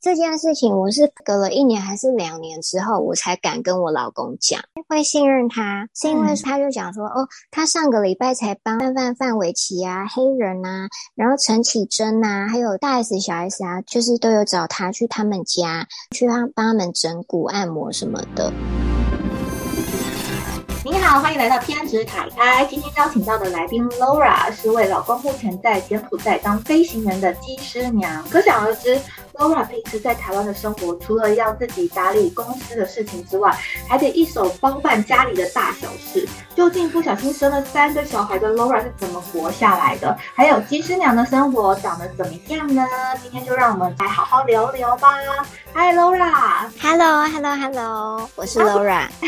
这件事情，我是隔了一年还是两年之后，我才敢跟我老公讲，会信任他，是因为他就讲说，哦，他上个礼拜才帮范范范玮琪啊、黑人啊，然后陈绮贞啊，还有大 S 小 S 啊，就是都有找他去他们家，去帮帮他们整骨按摩什么的。你好，欢迎来到偏执凯开。今天邀请到的来宾 Laura 是位老公目前在柬埔寨当飞行员的机师娘。可想而知，Laura 平时在台湾的生活，除了要自己打理公司的事情之外，还得一手包办家里的大小事。究竟不小心生了三个小孩的 Laura 是怎么活下来的？还有机师娘的生活长得怎么样呢？今天就让我们来好好聊聊吧。Hi Laura，Hello，Hello，Hello，我是 Laura。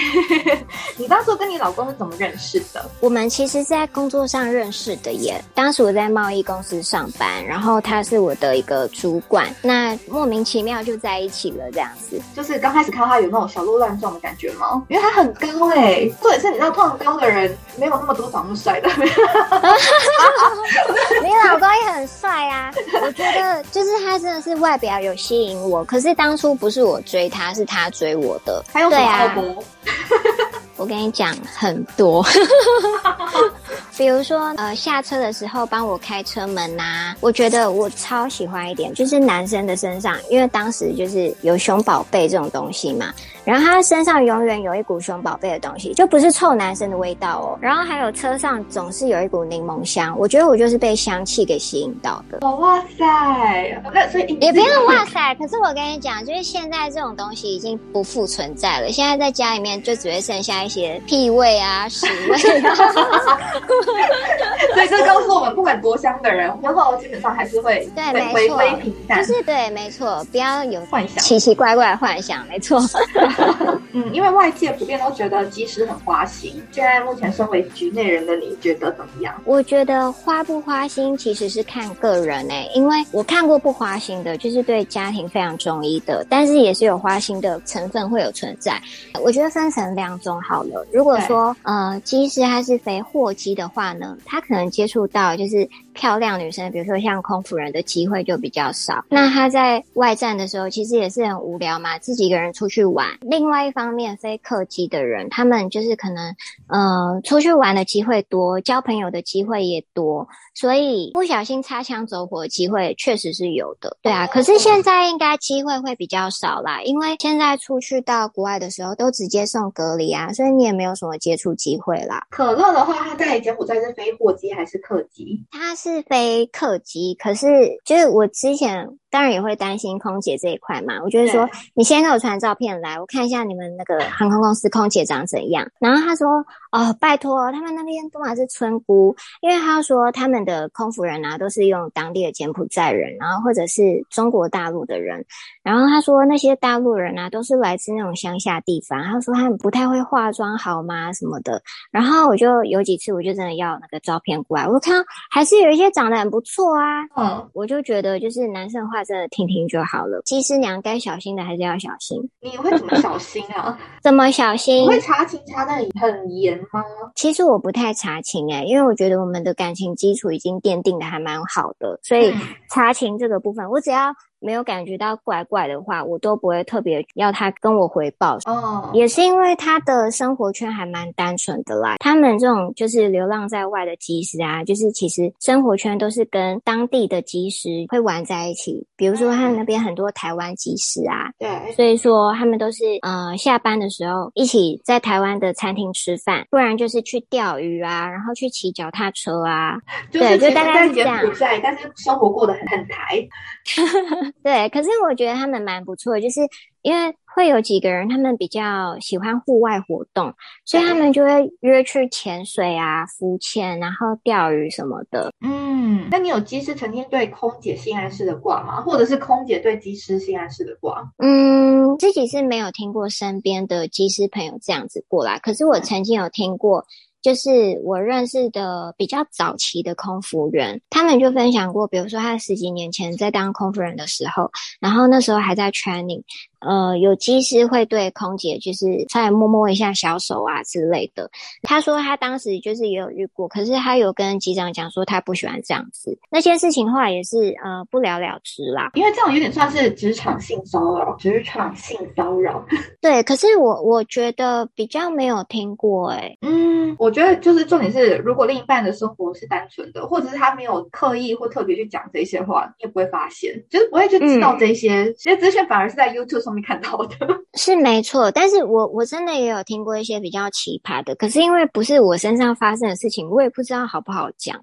你当初跟你老公是怎么认识的？我们其实是在工作上认识的耶。当时我在贸易公司上班，然后他是我的一个主管，那莫名其妙就在一起了，这样子。就是刚开始看到他有那种小鹿乱撞的感觉吗？因为他很高哎，或者是你知道，这么高的人没有那么多长那么帅的。你老公也很帅啊，我觉得就是他真的是外表有吸引我，可是当。当初不是我追他，是他追我的。还有什么？我跟你讲很多，比如说呃下车的时候帮我开车门呐。我觉得我超喜欢一点，就是男生的身上，因为当时就是有熊宝贝这种东西嘛。然后他身上永远有一股熊宝贝的东西，就不是臭男生的味道哦。然后还有车上总是有一股柠檬香，我觉得我就是被香气给吸引到的。哇塞，那所以也不用哇塞。可是我跟你讲，就是现在这种东西已经不复存在了。现在在家里面就只会剩下一些屁味啊、屎味。所以这告诉我们，不管多香的人，然后基本上还是会 对，没错，就是对，没错，不要有幻想，奇奇怪怪的幻想，没错。嗯，因为外界普遍都觉得机师很花心。现在目前身为局内人的你觉得怎么样？我觉得花不花心其实是看个人诶，因为我看过不花心的，就是对家庭非常中意的，但是也是有花心的成分会有存在。我觉得分成两种好了。如果说呃机师他是飞货机的话呢，他可能接触到就是漂亮女生，比如说像空服人的机会就比较少。那他在外站的时候，其实也是很无聊嘛，自己一个人出去玩。另外一方面，非客机的人，他们就是可能，呃，出去玩的机会多，交朋友的机会也多，所以不小心擦枪走火的机会确实是有的。对啊，可是现在应该机会会比较少啦，因为现在出去到国外的时候都直接送隔离啊，所以你也没有什么接触机会啦。可乐的话，他在柬埔寨是飞货机还是客机？他是非客机，可是就是我之前。当然也会担心空姐这一块嘛。我就是说，你先给我传照片来，我看一下你们那个航空公司空姐长怎样。然后他说：“哦，拜托，他们那边都嘛是村姑，因为他说他们的空服人啊，都是用当地的柬埔寨人，然后或者是中国大陆的人。然后他说那些大陆人啊，都是来自那种乡下地方。他说他们不太会化妆，好吗？什么的。然后我就有几次，我就真的要那个照片过来，我看到还是有一些长得很不错啊。嗯，我就觉得就是男生化。真的听听就好了。技师娘该小心的还是要小心。你会怎么小心啊？怎么小心？会查情查的很严吗？其实我不太查情哎，因为我觉得我们的感情基础已经奠定的还蛮好的，所以查情这个部分，我只要。没有感觉到怪怪的话，我都不会特别要他跟我回报。哦，也是因为他的生活圈还蛮单纯的啦。他们这种就是流浪在外的机师啊，就是其实生活圈都是跟当地的机师会玩在一起。比如说他们那边很多台湾机师啊，对，所以说他们都是呃下班的时候一起在台湾的餐厅吃饭，不然就是去钓鱼啊，然后去骑脚踏车啊。对，就大概是这样。但是生活过得很很台。对，可是我觉得他们蛮不错，就是因为会有几个人，他们比较喜欢户外活动，所以他们就会约去潜水啊、浮潜，然后钓鱼什么的。嗯，那你有机师曾经对空姐性暗示的挂吗？或者是空姐对机师性暗示的挂？嗯，自己是没有听过身边的机师朋友这样子过来，可是我曾经有听过。就是我认识的比较早期的空服员，他们就分享过，比如说他十几年前在当空服员的时候，然后那时候还在 training。呃，有机师会对空姐就是稍微摸摸一下小手啊之类的。他说他当时就是也有遇过，可是他有跟机长讲说他不喜欢这样子。那件事情后来也是呃不了了之啦，因为这种有点算是职场性骚扰，职场性骚扰。对，可是我我觉得比较没有听过哎。嗯，我觉得就是重点是，如果另一半的生活是单纯的，或者是他没有刻意或特别去讲这些话，你也不会发现，就是不会去知道这些。这些资讯反而是在 YouTube 上。没看到的 是没错，但是我我真的也有听过一些比较奇葩的，可是因为不是我身上发生的事情，我也不知道好不好讲。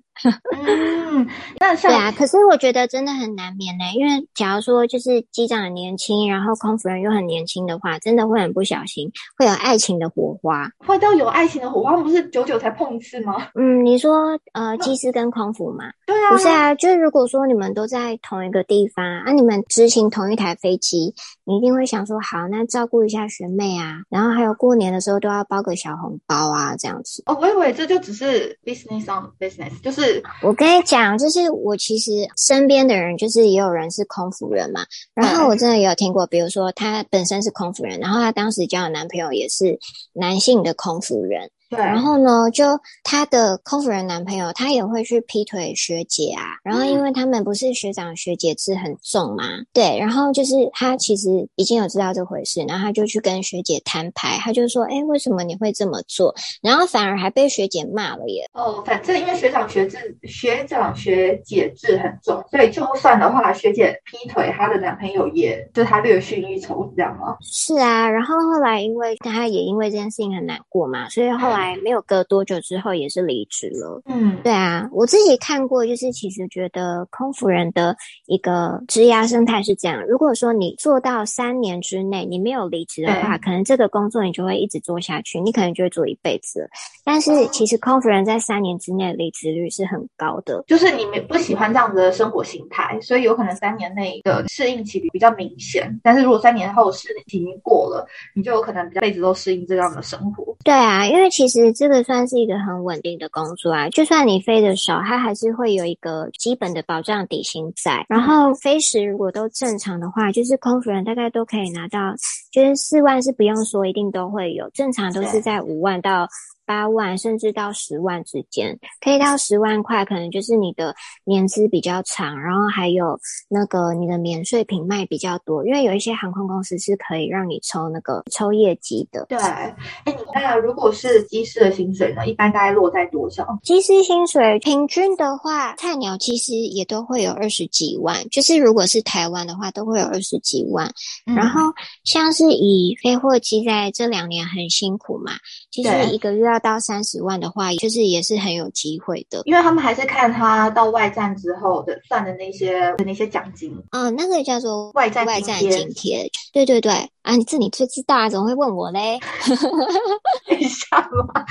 嗯，那 对啊，可是我觉得真的很难免呢，因为假如说就是机长很年轻，然后空服人又很年轻的话，真的会很不小心会有爱情的火花。会到有爱情的火花，不是久久才碰一次吗？嗯，你说呃，机师跟空服嘛？对啊，不是啊，就是如果说你们都在同一个地方啊，你们执行同一台飞机，你一定会想说，好，那照顾一下学妹啊，然后还有过年的时候都要包个小红包啊，这样子。哦，我以为这就只是 business on business，就是。我跟你讲，就是我其实身边的人，就是也有人是空服人嘛。然后我真的也有听过，比如说她本身是空服人，然后她当时交的男朋友也是男性的空服人。对，然后呢，就她的空服人男朋友，他也会去劈腿学姐啊。然后因为他们不是学长学姐制很重嘛，对。然后就是他其实已经有知道这回事，然后他就去跟学姐摊牌，他就说：“哎，为什么你会这么做？”然后反而还被学姐骂了耶。哦，反正因为学长学制、学长学姐制很重，所以就算的话，学姐劈腿，她的男朋友也就她略逊一筹，这样吗？是啊。然后后来因为他也因为这件事情很难过嘛，所以后来。没有隔多久之后也是离职了。嗯，对啊，我自己看过，就是其实觉得空服人的一个职涯生态是这样：如果说你做到三年之内你没有离职的话，可能这个工作你就会一直做下去，你可能就会做一辈子。但是其实空服人在三年之内离职率是很高的，就是你们不喜欢这样子的生活形态，所以有可能三年内的适应期比比较明显。但是如果三年后适应期已经过了，你就有可能一辈子都适应这样的生活。对啊，因为其实。这个算是一个很稳定的工作啊，就算你飞的少，它还是会有一个基本的保障底薪在。然后飞时如果都正常的话，就是空服人大概都可以拿到，就是四万是不用说，一定都会有，正常都是在五万到。八万甚至到十万之间，可以到十万块，可能就是你的年资比较长，然后还有那个你的免税品卖比较多，因为有一些航空公司是可以让你抽那个抽业绩的。对，哎，你看，如果是机师的薪水呢，一般大概落在多少？机师薪水平均的话，菜鸟其实也都会有二十几万，就是如果是台湾的话，都会有二十几万。然后像是以飞货机在这两年很辛苦嘛，其实一个月要。到三十万的话，就是也是很有机会的，因为他们还是看他到外站之后的算的那些那些奖金嗯，那个叫做外站外站津贴，对对对啊，这你最知道啊，怎么会问我嘞？等一下嘛，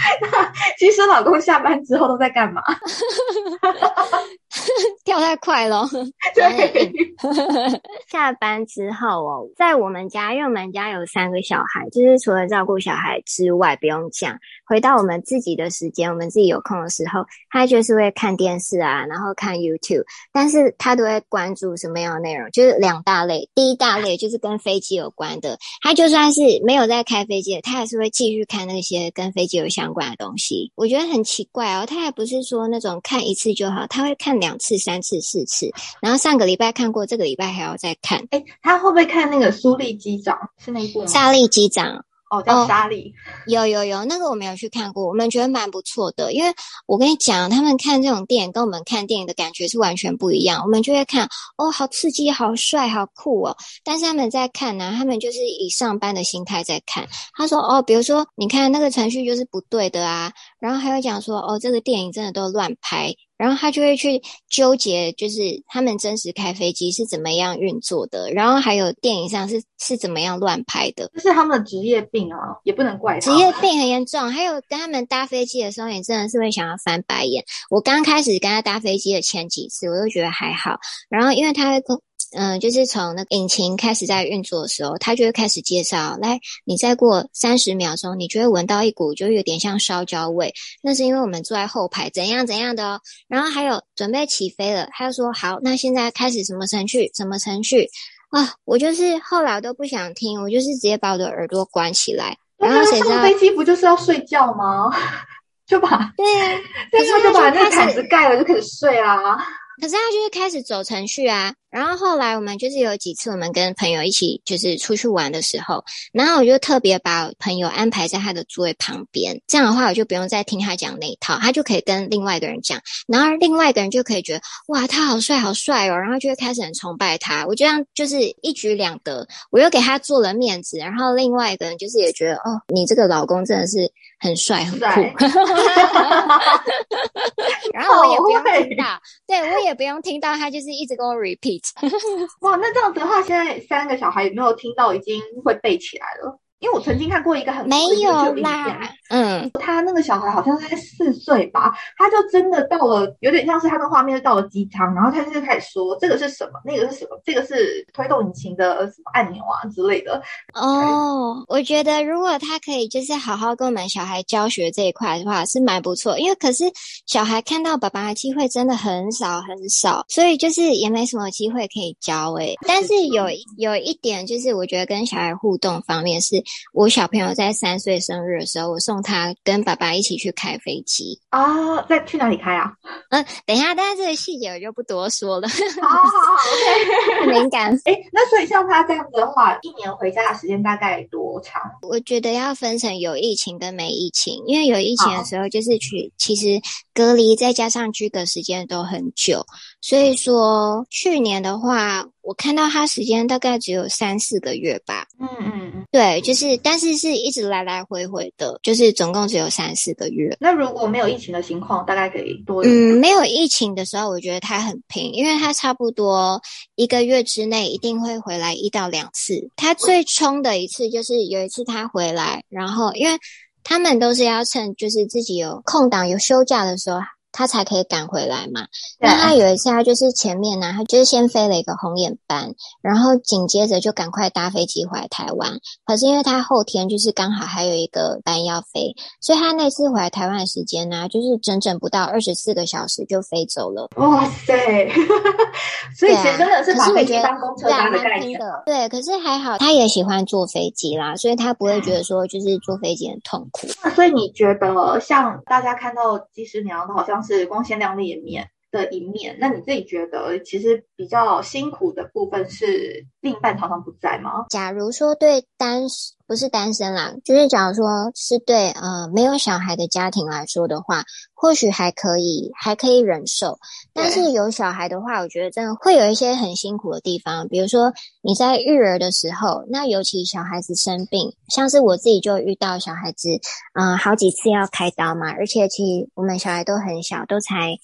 其实老公下班之后都在干嘛？跳太快了。对，下班之后哦，在我们家，因为我们家有三个小孩，就是除了照顾小孩之外，不用讲，回到我们自己的时间，我们自己有空的时候，他就是会看电视啊，然后看 YouTube，但是他都会关注什么样的内容？就是两大类，第一大类就是跟飞机有关的，他就算是没有在开飞机的，他还是会继续看那些跟飞机有相关的东西。我觉得很奇怪哦，他还不是说那种看一次就好，他会看两次、三次、四次，然后上个礼拜看过，这个礼拜还要再看。哎，他会不会看那个苏利机长？是那一部吗？沙利机长。哦，叫沙莉，有有有，那个我没有去看过，我们觉得蛮不错的。因为我跟你讲，他们看这种电影跟我们看电影的感觉是完全不一样。我们就会看，哦，好刺激，好帅，好酷哦。但是他们在看呢，他们就是以上班的心态在看。他说，哦，比如说，你看那个程序就是不对的啊，然后还有讲说，哦，这个电影真的都乱拍。然后他就会去纠结，就是他们真实开飞机是怎么样运作的，然后还有电影上是是怎么样乱拍的，这是他们的职业病啊，也不能怪职业病很严重。还有跟他们搭飞机的时候，也真的是会想要翻白眼。我刚开始跟他搭飞机的前几次，我都觉得还好，然后因为他会跟。嗯，就是从那个引擎开始在运作的时候，他就会开始介绍，来，你再过三十秒钟，你就会闻到一股就有点像烧焦味，那是因为我们坐在后排怎样怎样的哦。然后还有准备起飞了，他就说好，那现在开始什么程序？什么程序？啊，我就是后来都不想听，我就是直接把我的耳朵关起来。然后谁知道飞机不就是要睡觉吗？就把对啊，那时候就把那个毯子盖了，就可以睡啦。可是他就是开始走程序啊，然后后来我们就是有几次我们跟朋友一起就是出去玩的时候，然后我就特别把朋友安排在他的座位旁边，这样的话我就不用再听他讲那一套，他就可以跟另外一个人讲，然后另外一个人就可以觉得哇他好帅好帅哦，然后就会开始很崇拜他，我这样就是一举两得，我又给他做了面子，然后另外一个人就是也觉得哦你这个老公真的是很帅很酷，然后我也不用听到，对我也。也不用听到他，就是一直跟我 repeat。哇，那这样子的话，现在三个小孩有没有听到已经会背起来了？因为我曾经看过一个很没有啦，嗯，他那个小孩好像才四岁吧，他就真的到了，有点像是他的画面到了机舱，然后他就开始说这个是什么，那个是什么，这个是推动引擎的什么按钮啊之类的。哦，我觉得如果他可以就是好好跟我们小孩教学这一块的话，是蛮不错。因为可是小孩看到爸爸的机会真的很少很少，所以就是也没什么机会可以教诶。但是有有一点就是，我觉得跟小孩互动方面是。我小朋友在三岁生日的时候，我送他跟爸爸一起去开飞机啊，在去哪里开啊？嗯，等一下，但是这个细节我就不多说了。好好好，OK，敏感。哎，那所以像他这样子的话，一年回家的时间大概多长？我觉得要分成有疫情跟没疫情，因为有疫情的时候就是去，其实隔离再加上居隔时间都很久，所以说去年的话。我看到他时间大概只有三四个月吧。嗯嗯嗯，对，就是，但是是一直来来回回的，就是总共只有三四个月。那如果没有疫情的情况，大概可以多？嗯，没有疫情的时候，我觉得他很拼，因为他差不多一个月之内一定会回来一到两次。他最冲的一次就是有一次他回来，然后因为他们都是要趁就是自己有空档有休假的时候。他才可以赶回来嘛。那他有一次，他就是前面呢，他就是先飞了一个红眼班，然后紧接着就赶快搭飞机回来台湾。可是因为他后天就是刚好还有一个班要飞，所以他那次回来台湾的时间呢，就是整整不到二十四个小时就飞走了。哇塞！所以其实真的是把飞机当公车搭的概念。对，可是还好，他也喜欢坐飞机啦，所以他不会觉得说就是坐飞机很痛苦。那所以你觉得像大家看到机师娘好像是。光鲜亮丽的面的一面，那你自己觉得其实比较辛苦的部分是另一半常常不在吗？假如说对单不是单身啦，就是假如说是对呃没有小孩的家庭来说的话，或许还可以还可以忍受。但是有小孩的话，我觉得真的会有一些很辛苦的地方，比如说你在育儿的时候，那尤其小孩子生病，像是我自己就遇到小孩子，嗯，好几次要开刀嘛，而且其实我们小孩都很小，都才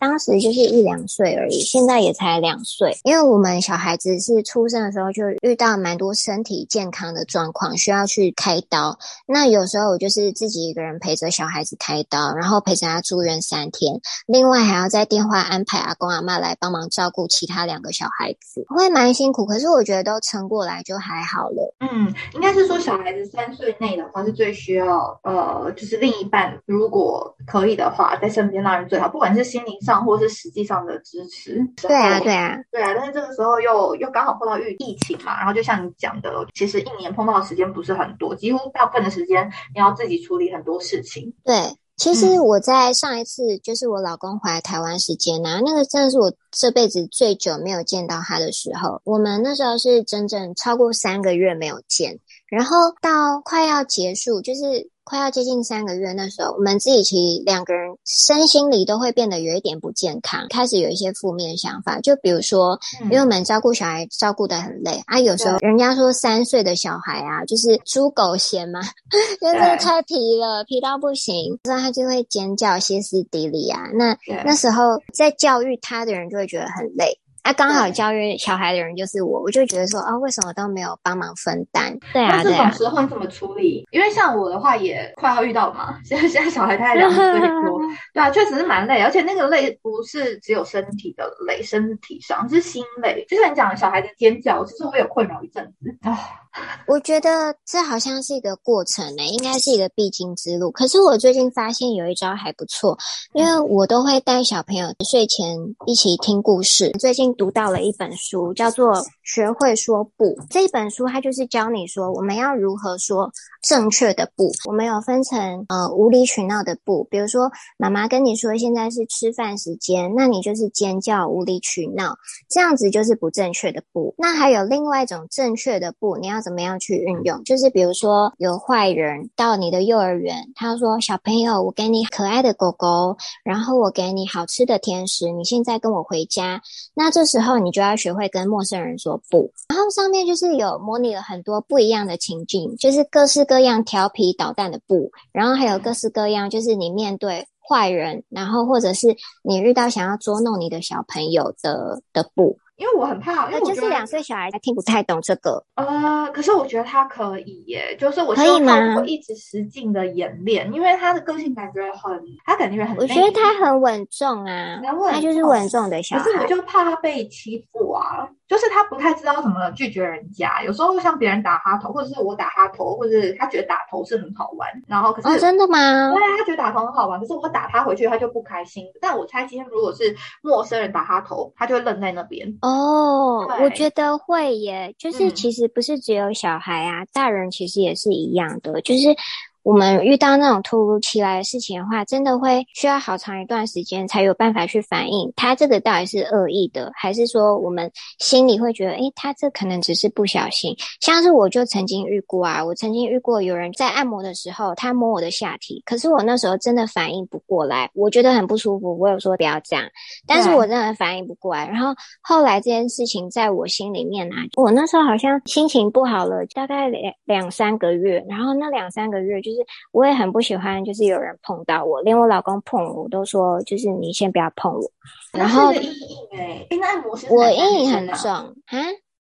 当时就是一两岁而已，现在也才两岁，因为我们小孩子是出生的时候就遇到蛮多身体健康的状况需。要去开刀，那有时候我就是自己一个人陪着小孩子开刀，然后陪着他住院三天，另外还要在电话安排阿公阿妈来帮忙照顾其他两个小孩子，会蛮辛苦。可是我觉得都撑过来就还好了。嗯，应该是说小孩子三岁内的话是最需要，呃，就是另一半如果可以的话，在身边当然最好，不管是心灵上或是实际上的支持。对啊，对啊，对啊。但是这个时候又又刚好碰到疫疫情嘛，然后就像你讲的，其实一年碰到的时间不。不是很多，几乎大部分的时间你要自己处理很多事情。对，其实我在上一次就是我老公回来台湾时间呢，那个真的是我这辈子最久没有见到他的时候。我们那时候是整整超过三个月没有见，然后到快要结束，就是。快要接近三个月那时候，我们自己其实两个人身心里都会变得有一点不健康，开始有一些负面想法。就比如说，因为我们照顾小孩照顾的很累啊，有时候人家说三岁的小孩啊，就是猪狗嫌嘛，就是太皮了，皮到不行，那他就会尖叫、歇斯底里啊。那那时候在教育他的人就会觉得很累。啊，刚好教育小孩的人就是我，我就觉得说啊，为什么都没有帮忙分担？对啊，这种时候你怎么处理？因为像我的话也快要遇到嘛，现在现在小孩才两岁多，对啊，确实是蛮累，而且那个累不是只有身体的累，身体上是心累，就像你讲的小孩的尖叫，其实我有困扰一阵子啊。我觉得这好像是一个过程呢，应该是一个必经之路。可是我最近发现有一招还不错，因为我都会带小朋友睡前一起听故事。最近读到了一本书，叫做《学会说不》。这一本书它就是教你说我们要如何说正确的不。我们有分成呃无理取闹的不，比如说妈妈跟你说现在是吃饭时间，那你就是尖叫无理取闹，这样子就是不正确的不。那还有另外一种正确的不，你要。怎么样去运用？就是比如说，有坏人到你的幼儿园，他说：“小朋友，我给你可爱的狗狗，然后我给你好吃的甜食，你现在跟我回家。”那这这时候你就要学会跟陌生人说不。然后上面就是有模拟了很多不一样的情境，就是各式各样调皮捣蛋的不，然后还有各式各样，就是你面对坏人，然后或者是你遇到想要捉弄你的小朋友的的不。因为我很怕，因为就是两岁小孩他听不太懂这个。呃，可是我觉得他可以耶，就是我希望他我一直实劲的演练，因为他的个性感觉很，他感觉很，我觉得他很稳重啊，他就是稳重的小孩。可是我就怕他被欺负啊。就是他不太知道怎么拒绝人家，有时候像别人打他头，或者是我打他头，或者是他觉得打头是很好玩，然后可是真的吗？对啊，他觉得打头很好玩，可是我打他回去，他就不开心。但我猜今天如果是陌生人打他头，他就会愣在那边。哦，我觉得会耶，就是其实不是只有小孩啊，大人其实也是一样的，就是。我们遇到那种突如其来的事情的话，真的会需要好长一段时间才有办法去反应，他这个到底是恶意的，还是说我们心里会觉得，诶，他这可能只是不小心。像是我就曾经遇过啊，我曾经遇过有人在按摩的时候，他摸我的下体，可是我那时候真的反应不过来，我觉得很不舒服，我有说不要这样，但是我真的反应不过来。然后后来这件事情在我心里面啊，我那时候好像心情不好了，大概两两三个月，然后那两三个月就。就是我也很不喜欢，就是有人碰到我，连我老公碰我，我都说就是你先不要碰我。然后阴影哎，那按摩师我阴影很重啊。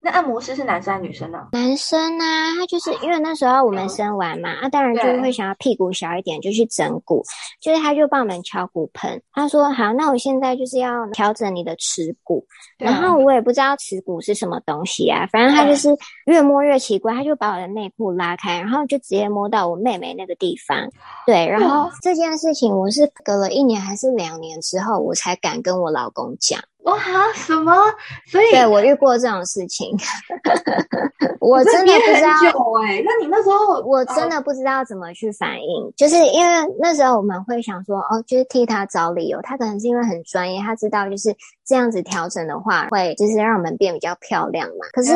那按摩师是男生还是女生呢？男生啊，他就是因为那时候我们生完嘛，啊，当然就会想要屁股小一点，就去整骨，就是他就帮我们敲骨盆。他说好，那我现在就是要调整你的耻骨，然后我也不知道耻骨是什么东西啊，反正他就是越摸越奇怪，他就把我的内裤拉开，然后就直接摸到我妹妹那个地方。对，然后这件事情我是隔了一年还是两年之后，我才敢跟我老公讲。哇，什么？所以对我遇过这种事情，我真的不知道哎。那你那时候，我真的不知道怎么去反应，就是因为那时候我们会想说，哦，就是替他找理由，他可能是因为很专业，他知道就是这样子调整的话，会就是让我们变比较漂亮嘛。可是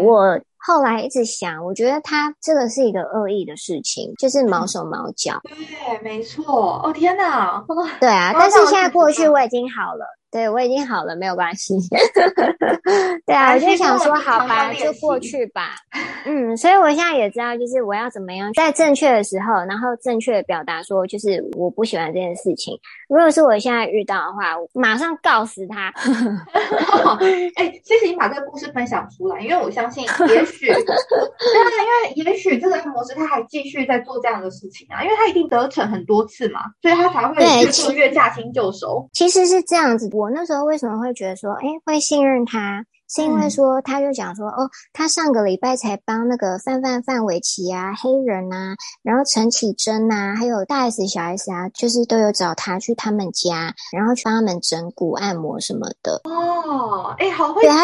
我。后来一直想，我觉得他这个是一个恶意的事情，就是毛手毛脚。对，没错。哦天哪！对啊，但是现在过去我已经好了，对我已经好了，没有关系。对啊，我就想说，好吧，就过去吧。嗯，所以我现在也知道，就是我要怎么样在正确的时候，然后正确的表达说，就是我不喜欢这件事情。如果是我现在遇到的话，马上告死他。哎，谢谢你把这个故事分享出来，因为我相信，也许，对啊，因为也许这个模式他还继续在做这样的事情啊，因为他一定得逞很多次嘛，所以他才会越做越驾轻就熟。其实是这样子，我那时候为什么会觉得说，哎，会信任他？是因为说，他就讲说，哦，他上个礼拜才帮那个范范范玮琪啊、黑人啊，然后陈绮贞呐，还有大 S 小 S 啊，就是都有找他去他们家，然后去帮他们整骨按摩什么的。哦，哎，好会讲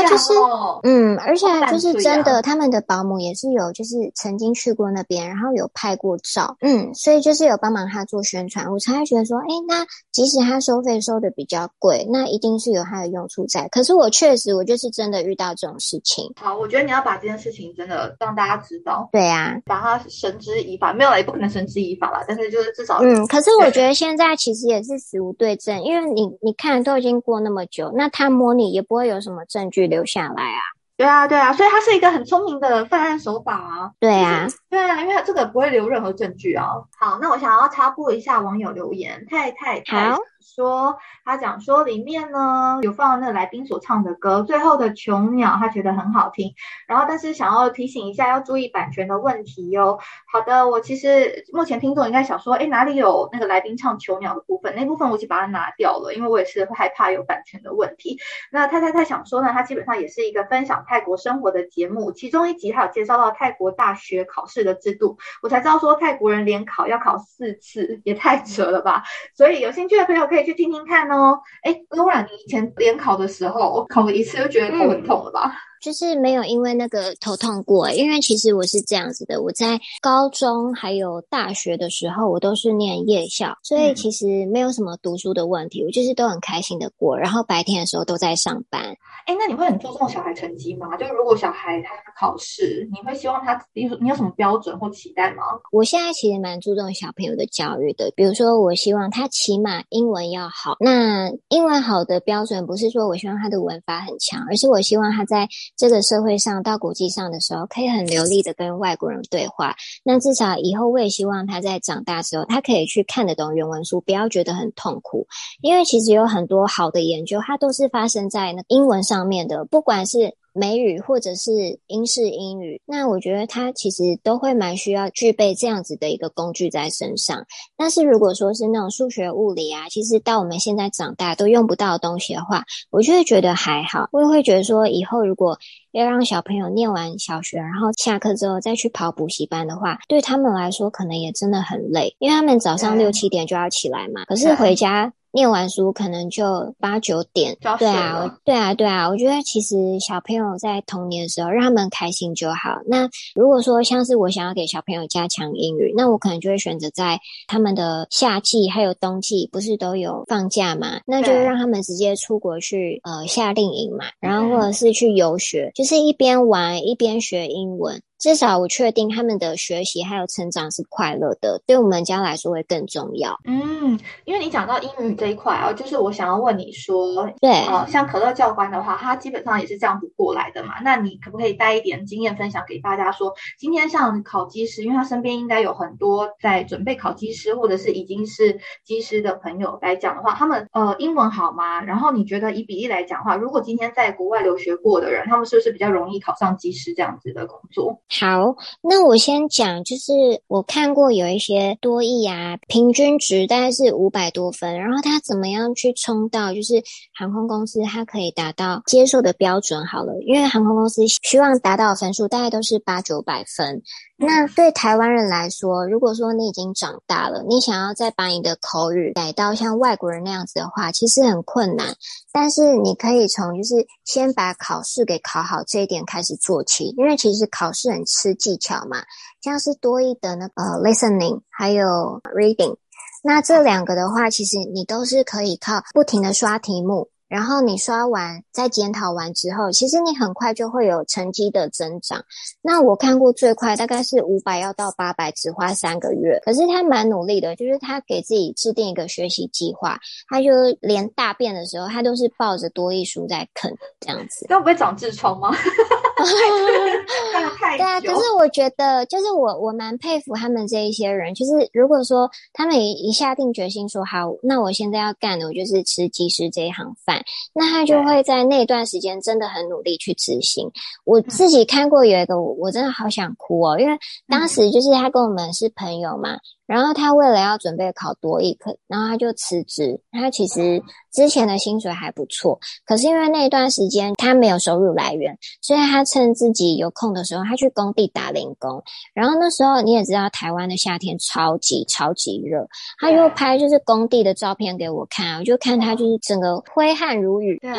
哦。嗯，而且就是真的，他们的保姆也是有，就是曾经去过那边，然后有拍过照。嗯，所以就是有帮忙他做宣传。我才会觉得说，哎，那即使他收费收的比较贵，那一定是有他的用处在。可是我确实，我就是真。的遇到这种事情，好，我觉得你要把这件事情真的让大家知道。对啊，把它绳之以法，没有也不可能绳之以法了。但是就是至少，嗯，可是我觉得现在其实也是死无对证，因为你你看都已经过那么久，那他摸你也不会有什么证据留下来啊。对啊，对啊，所以他是一个很聪明的犯案手法啊。对啊，对啊，因为他这个不会留任何证据啊。好，那我想要插播一下网友留言，太太太。说他讲说里面呢有放那个来宾所唱的歌，最后的囚鸟他觉得很好听，然后但是想要提醒一下要注意版权的问题哟。好的，我其实目前听众应该想说，哎哪里有那个来宾唱囚鸟的部分？那部分我已经把它拿掉了，因为我也是害怕有版权的问题。那太太太想说呢，他基本上也是一个分享泰国生活的节目，其中一集他有介绍到泰国大学考试的制度，我才知道说泰国人联考要考四次，也太扯了吧。所以有兴趣的朋友可以。去听听看哦，哎，Laura，，你以前联考的时候，我考了一次就觉得头很痛了吧？就是没有因为那个头痛过，因为其实我是这样子的，我在高中还有大学的时候，我都是念夜校，所以其实没有什么读书的问题，我就是都很开心的过，然后白天的时候都在上班。哎，那你会很注重小孩成绩吗？就如果小孩他考试，你会希望他，你有什么标准或期待吗？我现在其实蛮注重小朋友的教育的，比如说我希望他起码英文要好，那英文好的标准不是说我希望他的文法很强，而是我希望他在这个社会上到国际上的时候，可以很流利的跟外国人对话。那至少以后我也希望他在长大之后，他可以去看得懂原文书，不要觉得很痛苦。因为其实有很多好的研究，它都是发生在那英文上面的，不管是。美语或者是英式英语，那我觉得他其实都会蛮需要具备这样子的一个工具在身上。但是如果说是那种数学、物理啊，其实到我们现在长大都用不到的东西的话，我就会觉得还好。我也会觉得说，以后如果要让小朋友念完小学，然后下课之后再去跑补习班的话，对他们来说可能也真的很累，因为他们早上六七点就要起来嘛，可是回家。念完书可能就八九点，对啊，对啊，对啊。我觉得其实小朋友在童年的时候让他们开心就好。那如果说像是我想要给小朋友加强英语，那我可能就会选择在他们的夏季还有冬季，不是都有放假嘛？那就让他们直接出国去呃夏令营嘛，然后或者是去游学，就是一边玩一边学英文。至少我确定他们的学习还有成长是快乐的，对我们家来说会更重要。嗯，因为你讲到英语这一块啊，就是我想要问你说，对，哦，像可乐教官的话，他基本上也是这样子过来的嘛。那你可不可以带一点经验分享给大家？说今天像考机师，因为他身边应该有很多在准备考机师或者是已经是机师的朋友来讲的话，他们呃英文好吗？然后你觉得以比例来讲的话，如果今天在国外留学过的人，他们是不是比较容易考上机师这样子的工作？好，那我先讲，就是我看过有一些多亿啊，平均值大概是五百多分，然后他怎么样去冲到，就是航空公司它可以达到接受的标准好了，因为航空公司希望达到分数大概都是八九百分。那对台湾人来说，如果说你已经长大了，你想要再把你的口语改到像外国人那样子的话，其实很困难。但是你可以从就是先把考试给考好这一点开始做起，因为其实考试很吃技巧嘛，像是多一的那个 listening 还有 reading，那这两个的话，其实你都是可以靠不停的刷题目。然后你刷完，再检讨完之后，其实你很快就会有成绩的增长。那我看过最快大概是五百要到八百，只花三个月。可是他蛮努力的，就是他给自己制定一个学习计划，他就连大便的时候，他都是抱着多益书在啃这样子。那不会长痔疮吗？对啊，可是我觉得，就是我我蛮佩服他们这一些人。就是如果说他们一一下定决心说好，那我现在要干的，我就是吃技师这一行饭，那他就会在那段时间真的很努力去执行。我自己看过有一个，我真的好想哭哦，因为当时就是他跟我们是朋友嘛。然后他为了要准备考多艺课，然后他就辞职。他其实之前的薪水还不错，可是因为那一段时间他没有收入来源，所以他趁自己有空的时候，他去工地打零工。然后那时候你也知道，台湾的夏天超级超级热，他就拍就是工地的照片给我看，我就看他就是整个挥汗如雨。对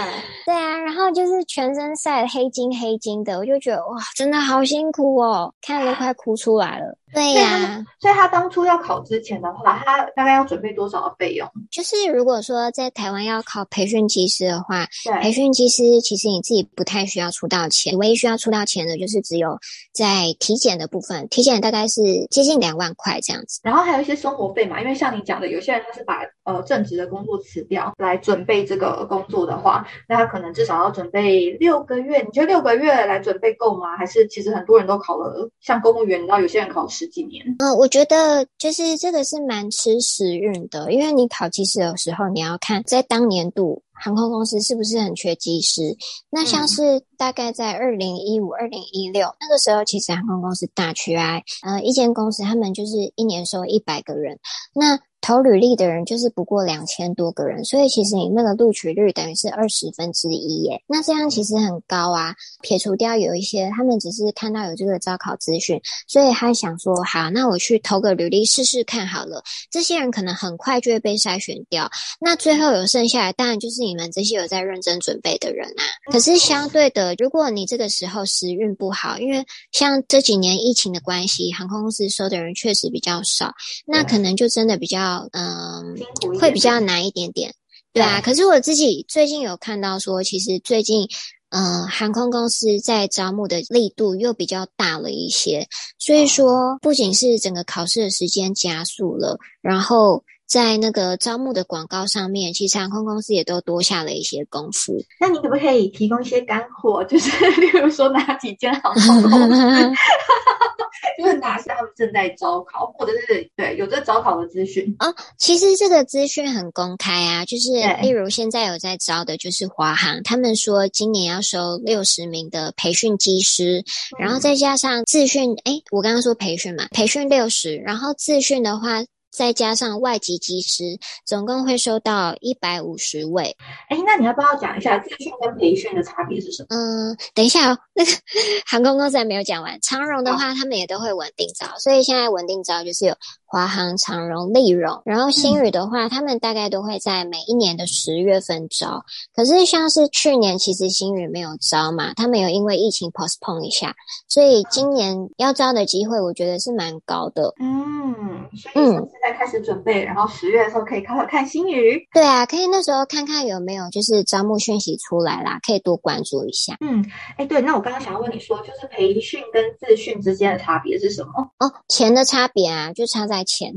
对啊，然后就是全身晒得黑金黑金的，我就觉得哇，真的好辛苦哦，看了都快哭出来了。对呀，所以他当初要考之前的话，他大概要准备多少的费用？就是如果说在台湾要考培训技师的话，对，培训技师其实你自己不太需要出到钱，唯一需要出到钱的就是只有在体检的部分，体检大概是接近两万块这样子。然后还有一些生活费嘛，因为像你讲的，有些人他是把呃正职的工作辞掉来准备这个工作的话，那他可能至少要准备六个月。你觉得六个月来准备够吗？还是其实很多人都考了，像公务员，你知道有些人考十几年。嗯，我觉得就是这个是蛮吃时运的，因为你考技师的时候，你要看在当年度航空公司是不是很缺技师。那像是大概在二零一五、二零一六那个时候，其实航空公司大缺爱，呃，一间公司他们就是一年收一百个人，那。投履历的人就是不过两千多个人，所以其实你那个录取率等于是二十分之一耶。那这样其实很高啊。撇除掉有一些他们只是看到有这个招考资讯，所以他想说好，那我去投个履历试试看好了。这些人可能很快就会被筛选掉。那最后有剩下来，当然就是你们这些有在认真准备的人啊。可是相对的，如果你这个时候时运不好，因为像这几年疫情的关系，航空公司收的人确实比较少，那可能就真的比较。嗯，会比较难一点点，对啊。可是我自己最近有看到说，其实最近，嗯，航空公司在招募的力度又比较大了一些，所以说不仅是整个考试的时间加速了，然后。在那个招募的广告上面，其实航空公司也都多下了一些功夫。那你可不可以提供一些干货？就是例如说哪几间航空公司，就是哪是他们正在招考，或者是对有这招考的资讯哦。其实这个资讯很公开啊，就是例如现在有在招的，就是华航，他们说今年要收六十名的培训机师，然后再加上自训。哎，我刚刚说培训嘛，培训六十，然后自训的话。再加上外籍机师，总共会收到一百五十位。哎，那你要不要讲一下自训跟培训的差别是什么？嗯，等一下哦，那个 航空公司还没有讲完。长荣的话，他们也都会稳定招，所以现在稳定招就是有。华航、长荣、丽荣，然后新宇的话，他们大概都会在每一年的十月份招。可是像是去年，其实新宇没有招嘛，他们有因为疫情 postpone 一下，所以今年要招的机会，我觉得是蛮高的。嗯，所以现在开始准备，然后十月的时候可以考考看新宇。对啊，可以那时候看看有没有就是招募讯息出来啦，可以多关注一下。嗯，哎，对，那我刚刚想要问你说，就是培训跟自训之间的差别是什么？哦，钱的差别啊，就差在。钱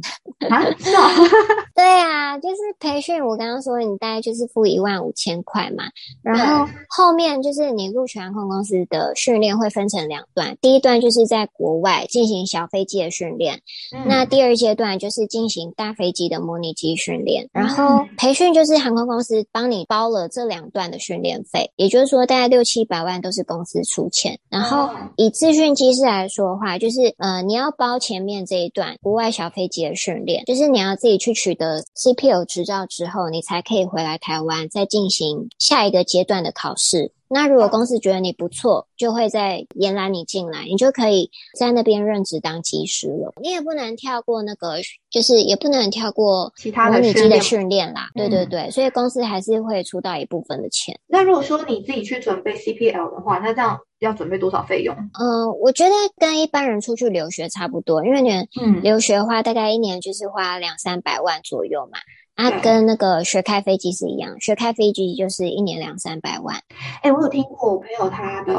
啊，对啊，就是培训。我刚刚说你大概就是付一万五千块嘛，然后后面就是你入全航空公司的训练会分成两段，第一段就是在国外进行小飞机的训练，那第二阶段就是进行大飞机的模拟机训练。然后培训就是航空公司帮你包了这两段的训练费，也就是说大概六七百万都是公司出钱。然后以自训机师来说的话，就是呃你要包前面这一段国外小。飞机的训练，就是你要自己去取得 CPL 执照之后，你才可以回来台湾再进行下一个阶段的考试。那如果公司觉得你不错，就会再延揽你进来，你就可以在那边任职当技师了。你也不能跳过那个，就是也不能跳过其他的机的训练啦。对对对，所以公司还是会出到一部分的钱。那如果说你自己去准备 CPL 的话，那这样要准备多少费用？嗯，我觉得跟一般人出去留学差不多，因为你嗯留学的话，大概一年就是花两三百万左右嘛。啊，跟那个学开飞机是一样，学开飞机就是一年两三百万。哎，我有听过我朋友他的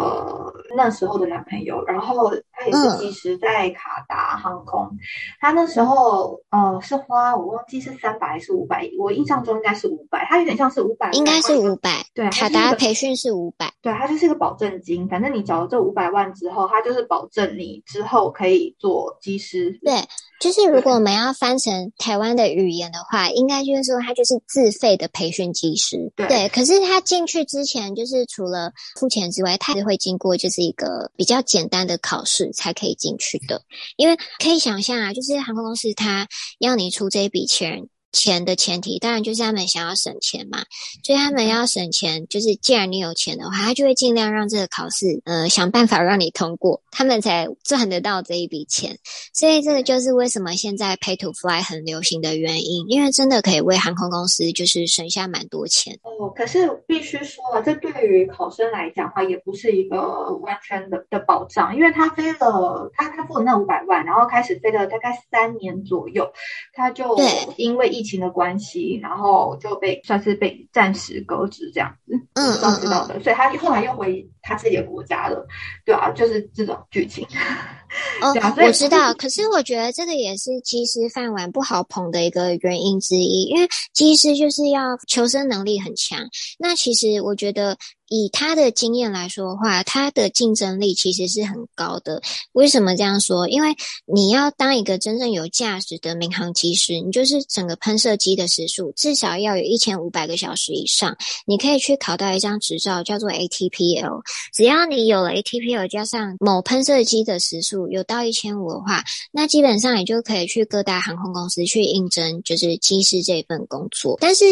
那时候的男朋友，然后他也是其实在卡达航空，他那时候呃是花我忘记是三百还是五百，我印象中应该是五百，他有点像是五百，应该是五百，对，卡达培训是五百，对，他就是一个保证金，反正你缴了这五百万之后，他就是保证你之后可以做机师，对。就是如果我们要翻成台湾的语言的话，应该就是说他就是自费的培训技师。对，可是他进去之前，就是除了付钱之外，他是会经过就是一个比较简单的考试才可以进去的。因为可以想象啊，就是航空公司他要你出这一笔钱。钱的前提，当然就是他们想要省钱嘛。所以他们要省钱，就是既然你有钱的话，他就会尽量让这个考试，呃，想办法让你通过，他们才赚得到这一笔钱。所以这个就是为什么现在 Pay to Fly 很流行的原因，因为真的可以为航空公司就是省下蛮多钱。哦，可是必须说啊，这对于考生来讲的话，也不是一个完全的的保障，因为他飞了，他他付了那五百万，然后开始飞了大概三年左右，他就因为疫情的关系，然后就被算是被暂时搁置这样子，嗯，我知道的，所以他后来又回他自己的国家了，对啊，就是这种剧情。哦，我知道，可是我觉得这个也是机师饭碗不好捧的一个原因之一，因为机师就是要求生能力很强。那其实我觉得。以他的经验来说的话，他的竞争力其实是很高的。为什么这样说？因为你要当一个真正有价值的民航机师，你就是整个喷射机的时速至少要有一千五百个小时以上。你可以去考到一张执照，叫做 ATPL。只要你有了 ATPL，加上某喷射机的时速有到一千五的话，那基本上你就可以去各大航空公司去应征，就是机师这份工作。但是。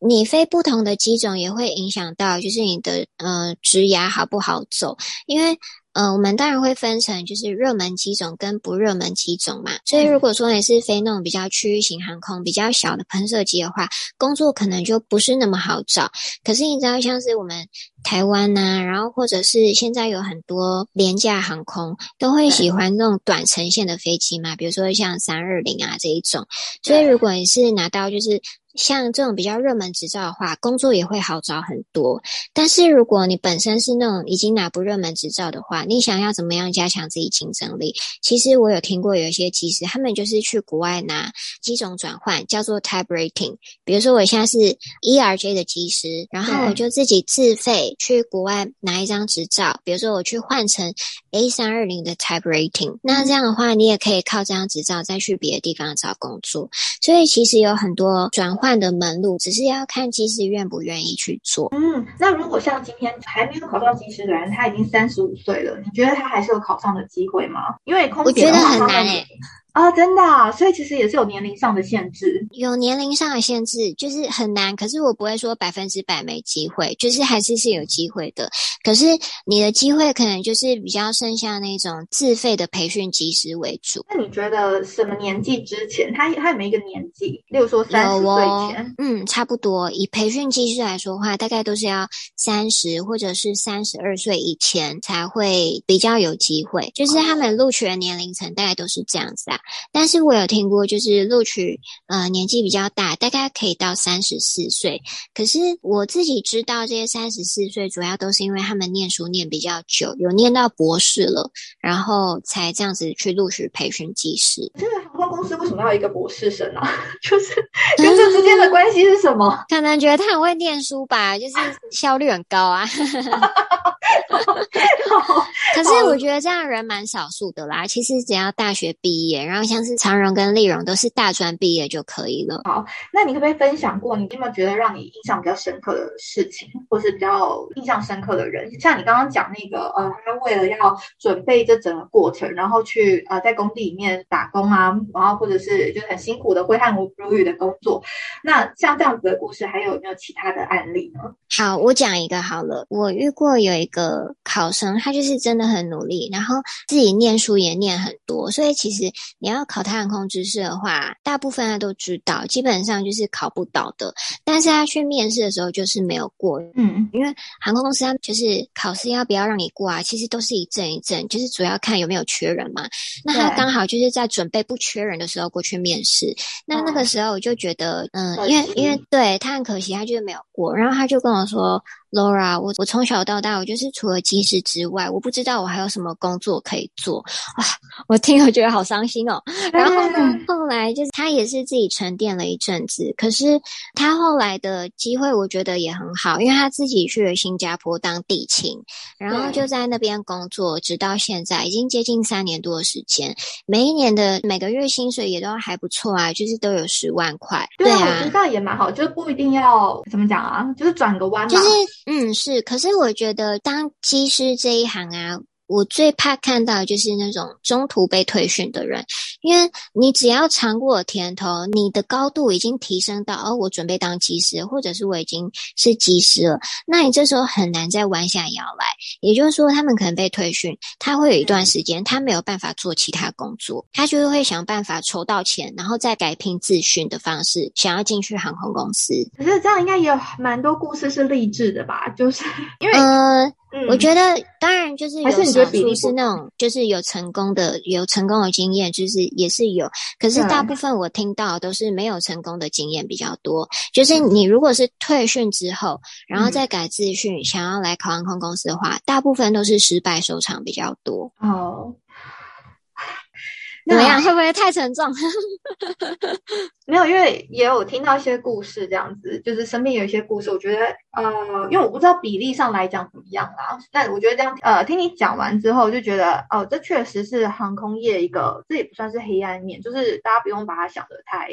你飞不同的机种也会影响到，就是你的呃职涯好不好走？因为呃我们当然会分成就是热门机种跟不热门机种嘛。所以如果说你是飞那种比较区域型航空、比较小的喷射机的话，工作可能就不是那么好找。可是你知道，像是我们台湾呐，然后或者是现在有很多廉价航空都会喜欢那种短程线的飞机嘛，比如说像三二零啊这一种。所以如果你是拿到就是。像这种比较热门执照的话，工作也会好找很多。但是如果你本身是那种已经拿不热门执照的话，你想要怎么样加强自己竞争力？其实我有听过有一些机师，他们就是去国外拿机种转换，叫做 type rating。比如说我现在是 ERJ 的技师，然后我就自己自费去国外拿一张执照，比如说我去换成 A 三二零的 type rating。那这样的话，你也可以靠这张执照再去别的地方找工作。所以其实有很多转换。的门路，只是要看技师愿不愿意去做。嗯，那如果像今天还没有考上技师的人，他已经三十五岁了，你觉得他还是有考上的机会吗？因为空姐我觉得很难诶。啊，真的，啊所以其实也是有年龄上的限制，有年龄上的限制，就是很难。可是我不会说百分之百没机会，就是还是是有机会的。可是你的机会可能就是比较剩下那种自费的培训技师为主。那你觉得什么年纪之前，他他有没有一个年纪？例如说三十岁前，嗯，差不多。以培训技师来说的话，大概都是要三十或者是三十二岁以前才会比较有机会。就是他们录取的年龄层大概都是这样子啊。但是我有听过，就是录取呃年纪比较大，大概可以到三十四岁。可是我自己知道，这些三十四岁主要都是因为他们念书念比较久，有念到博士了，然后才这样子去录取培训技师。这个航空公司为什么要一个博士生啊？就是跟这之间的关系是什么？可能觉得他很会念书吧，就是效率很高啊。可是我觉得这样人蛮少数的啦。其实只要大学毕业，然后像是常荣跟丽荣都是大专毕业就可以了。好，那你可不可以分享过你有没有觉得让你印象比较深刻的事情，或是比较印象深刻的人？像你刚刚讲那个，呃，他为了要准备这整个过程，然后去呃在工地里面打工啊，然后或者是就是很辛苦的挥汗如雨的工作。那像这样子的故事，还有没有其他的案例呢？好，我讲一个好了。我遇过有一个考生，他就是真的很努力，然后自己念书也念很多，所以其实你要考太空知识的话，大部分他都知道，基本上就是考不到的。但是他去面试的时候就是没有过，嗯，因为航空公司他就是考试要不要让你过啊，其实都是一阵一阵，就是主要看有没有缺人嘛。那他刚好就是在准备不缺人的时候过去面试，那那个时候我就觉得，嗯，因为因为对他很可惜，他就是没有过，然后他就跟我。说 Laura，我我从小到大，我就是除了技师之外，我不知道我还有什么工作可以做啊！我听了觉得好伤心哦。然后呢，后来就是他也是自己沉淀了一阵子，可是他后来的机会，我觉得也很好，因为他自己去了新加坡当地勤，然后就在那边工作，直到现在已经接近三年多的时间，每一年的每个月薪水也都还不错啊，就是都有十万块。对啊，我觉得也蛮好，就是不一定要怎么讲啊，就是转个弯。就是嗯是，可是我觉得当机师这一行啊，我最怕看到就是那种中途被退训的人，因为你只要尝过甜头，你的高度已经提升到哦，我准备当技师，或者是我已经是技师了，那你这时候很难再弯下腰来。也就是说，他们可能被退训，他会有一段时间他没有办法做其他工作，他就是会想办法筹到钱，然后再改聘自训的方式，想要进去航空公司。可是这样应该也有蛮多故事是励志的吧？就是 因为呃。我觉得当然就是有少数是那种就是有成功的有成功的经验，就是也是有。可是大部分我听到都是没有成功的经验比较多。就是你如果是退训之后，然后再改自训，想要来考航空公司的话，大部分都是失败收场比较多。哦。怎么样？会不会太沉重？没有，因为也有听到一些故事，这样子，就是身边有一些故事。我觉得，呃，因为我不知道比例上来讲怎么样啦。但我觉得这样，呃，听你讲完之后，就觉得，哦，这确实是航空业一个，这也不算是黑暗面，就是大家不用把它想的太。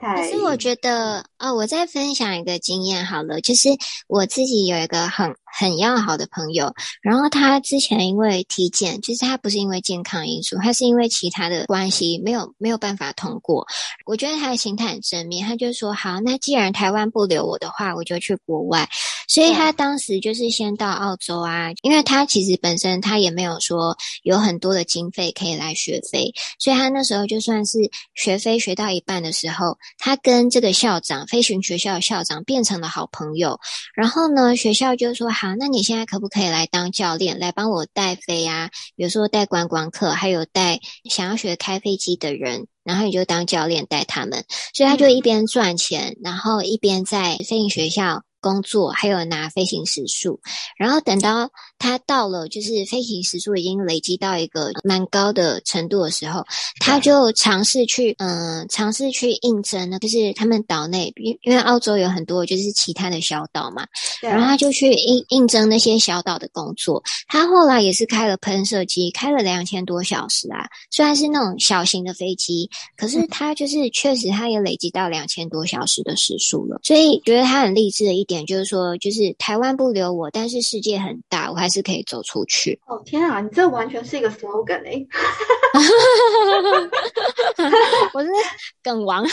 可是我觉得，哦，我再分享一个经验好了，就是我自己有一个很很要好的朋友，然后他之前因为体检，就是他不是因为健康因素，他是因为其他的关系没有没有办法通过。我觉得他的心态很正面，他就说好，那既然台湾不留我的话，我就去国外。所以他当时就是先到澳洲啊，因为他其实本身他也没有说有很多的经费可以来学飞，所以他那时候就算是学飞学到一半的时候。他跟这个校长，飞行学校的校长变成了好朋友。然后呢，学校就说：“好，那你现在可不可以来当教练，来帮我带飞啊？比如说带观光客，还有带想要学开飞机的人，然后你就当教练带他们。所以他就一边赚钱，然后一边在飞行学校。”工作还有拿飞行时数，然后等到他到了就是飞行时数已经累积到一个蛮高的程度的时候，他就尝试去嗯尝试去应征呢，就是他们岛内因因为澳洲有很多就是其他的小岛嘛，然后他就去应应征那些小岛的工作。他后来也是开了喷射机，开了两千多小时啊，虽然是那种小型的飞机，可是他就是确实他也累积到两千多小时的时数了，所以觉得他很励志的一。点就是说，就是台湾不留我，但是世界很大，我还是可以走出去。哦天啊，你这完全是一个 slogan 哎！我是梗王。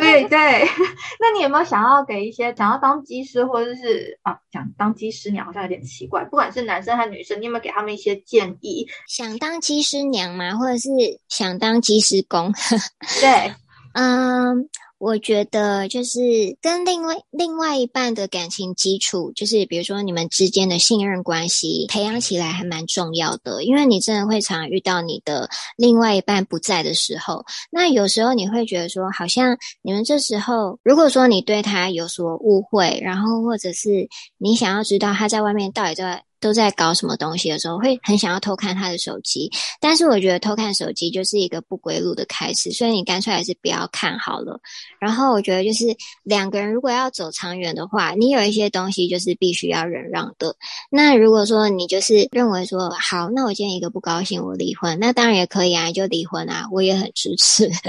对 对，那你有没有想要给一些想要当机师或者是啊想当机师娘，好像有点奇怪。不管是男生还是女生，你有没有给他们一些建议？想当机师娘吗？或者是想当机师工？对，嗯。我觉得就是跟另外另外一半的感情基础，就是比如说你们之间的信任关系培养起来还蛮重要的，因为你真的会常遇到你的另外一半不在的时候，那有时候你会觉得说，好像你们这时候，如果说你对他有所误会，然后或者是你想要知道他在外面到底在。都在搞什么东西的时候，会很想要偷看他的手机。但是我觉得偷看手机就是一个不归路的开始，所以你干脆还是不要看好了。然后我觉得就是两个人如果要走长远的话，你有一些东西就是必须要忍让的。那如果说你就是认为说好，那我今天一个不高兴，我离婚，那当然也可以啊，就离婚啊，我也很支持。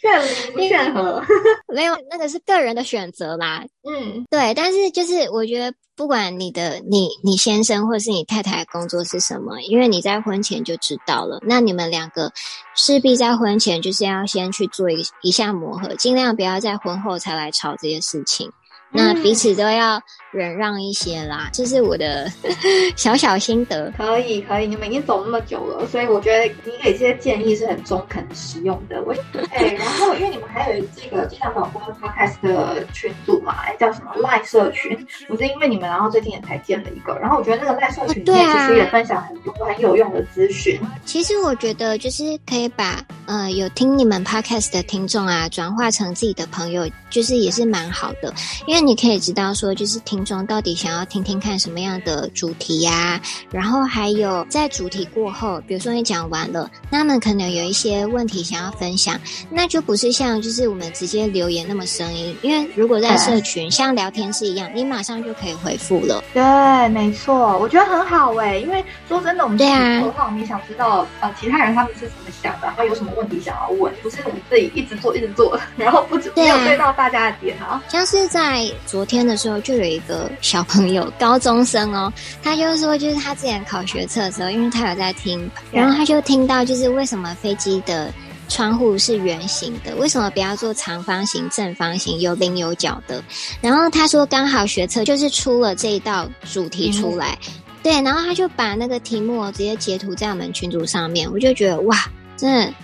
劝劝和，没有那个是个人的选择啦。嗯，对，但是就是我觉得。不管你的你你先生或是你太太的工作是什么，因为你在婚前就知道了，那你们两个势必在婚前就是要先去做一一下磨合，尽量不要在婚后才来吵这些事情。那彼此都要忍让一些啦，这是我的 小小心得。可以，可以，你们已经走那么久了，所以我觉得你给这些建议是很中肯、实用的。我 哎，然后因为你们还有这个经常老公 podcast 的群组嘛，叫什么赖社群？我是因为你们，然后最近也才建了一个，然后我觉得那个赖社群里面其实也分享很多很有用的资讯。其实我觉得就是可以把呃有听你们 podcast 的听众啊，转化成自己的朋友，就是也是蛮好的，因为。你可以知道说，就是听众到底想要听听看什么样的主题呀？然后还有在主题过后，比如说你讲完了，他们可能有一些问题想要分享，那就不是像就是我们直接留言那么声音，因为如果在社群像聊天室一样，你马上就可以回复了。对，没错，我觉得很好哎，因为说真的，我们对啊，的话，我们也想知道呃其他人他们是怎么想的，然后有什么问问题想要问，不是你自己一直做一直做，然后不止没有对到大家的点啊。像是在昨天的时候，就有一个小朋友，高中生哦，他就说，就是他之前考学测的时候，因为他有在听，然后他就听到就是为什么飞机的。窗户是圆形的，为什么不要做长方形、正方形、有棱有角的？然后他说刚好学测就是出了这一道主题出来，对，然后他就把那个题目直接截图在我们群组上面，我就觉得哇，真的。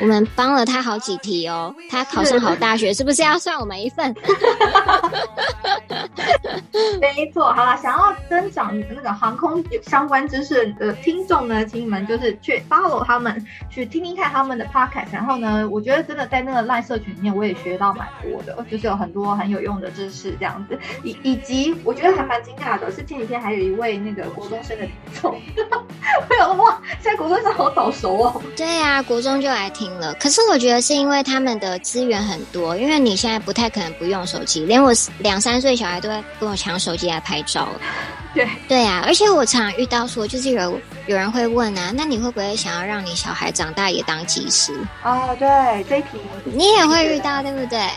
我们帮了他好几题哦，他考上好大学，是不是要算我们一份？没错，好了，想要增长那个航空相关知识的听众呢，请你们就是去 follow 他们，去听听看他们的 podcast。然后呢，我觉得真的在那个赖社群里面，我也学到蛮多的，就是有很多很有用的知识这样子。以以及我觉得还蛮惊讶的是，前几天还有一位那个国中生的听众，我有哇，现在国中生好早熟哦。对呀，国中就来听。了，可是我觉得是因为他们的资源很多，因为你现在不太可能不用手机，连我两三岁小孩都会跟我抢手机来拍照。对对啊，而且我常常遇到说，就是有有人会问啊，那你会不会想要让你小孩长大也当技师？哦，对，这一题你也会遇到，对不对？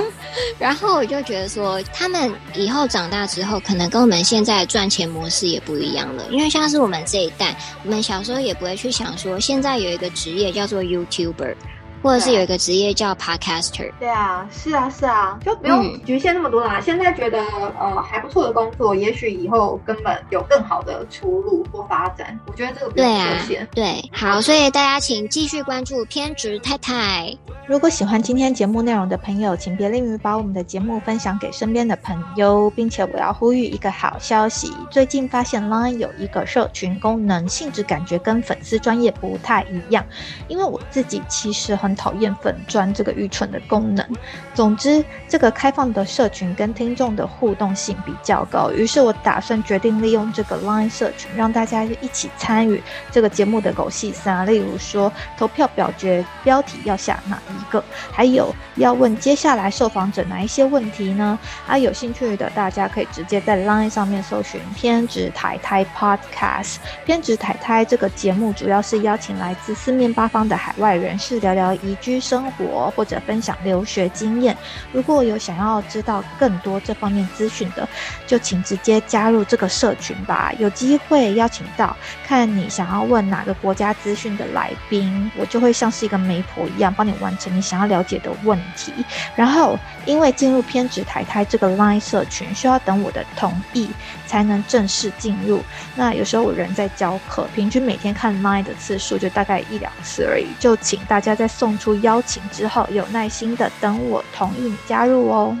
然后我就觉得说，他们以后长大之后，可能跟我们现在赚钱模式也不一样了，因为像是我们这一代，我们小时候也不会去想说，现在有一个职业叫做 YouTuber。或者是有一个职业叫 podcaster，对啊，是啊，是啊，就不用局限那么多啦。现在觉得呃还不错的工作，也许以后根本有更好的出路或发展。我觉得这个对啊，对，好，所以大家请继续关注偏执太太。如果喜欢今天节目内容的朋友，请别吝于把我们的节目分享给身边的朋友，并且我要呼吁一个好消息：最近发现 Line 有一个社群功能，性质感觉跟粉丝专业不太一样。因为我自己其实讨厌粉砖这个愚蠢的功能。总之，这个开放的社群跟听众的互动性比较高，于是我打算决定利用这个 Line 社群，让大家一起参与这个节目的狗戏三，例如说投票表决标题要下哪一个，还有要问接下来受访者哪一些问题呢？啊，有兴趣的大家可以直接在 Line 上面搜寻“偏执台台 Podcast”。偏执台台这个节目主要是邀请来自四面八方的海外人士聊聊。移居生活或者分享留学经验，如果有想要知道更多这方面资讯的，就请直接加入这个社群吧。有机会邀请到看你想要问哪个国家资讯的来宾，我就会像是一个媒婆一样，帮你完成你想要了解的问题。然后，因为进入偏执台台这个 Line 社群需要等我的同意才能正式进入。那有时候我人在教课，平均每天看麦的次数就大概一两次而已，就请大家在送。出邀请之后，有耐心的等我同意你加入哦。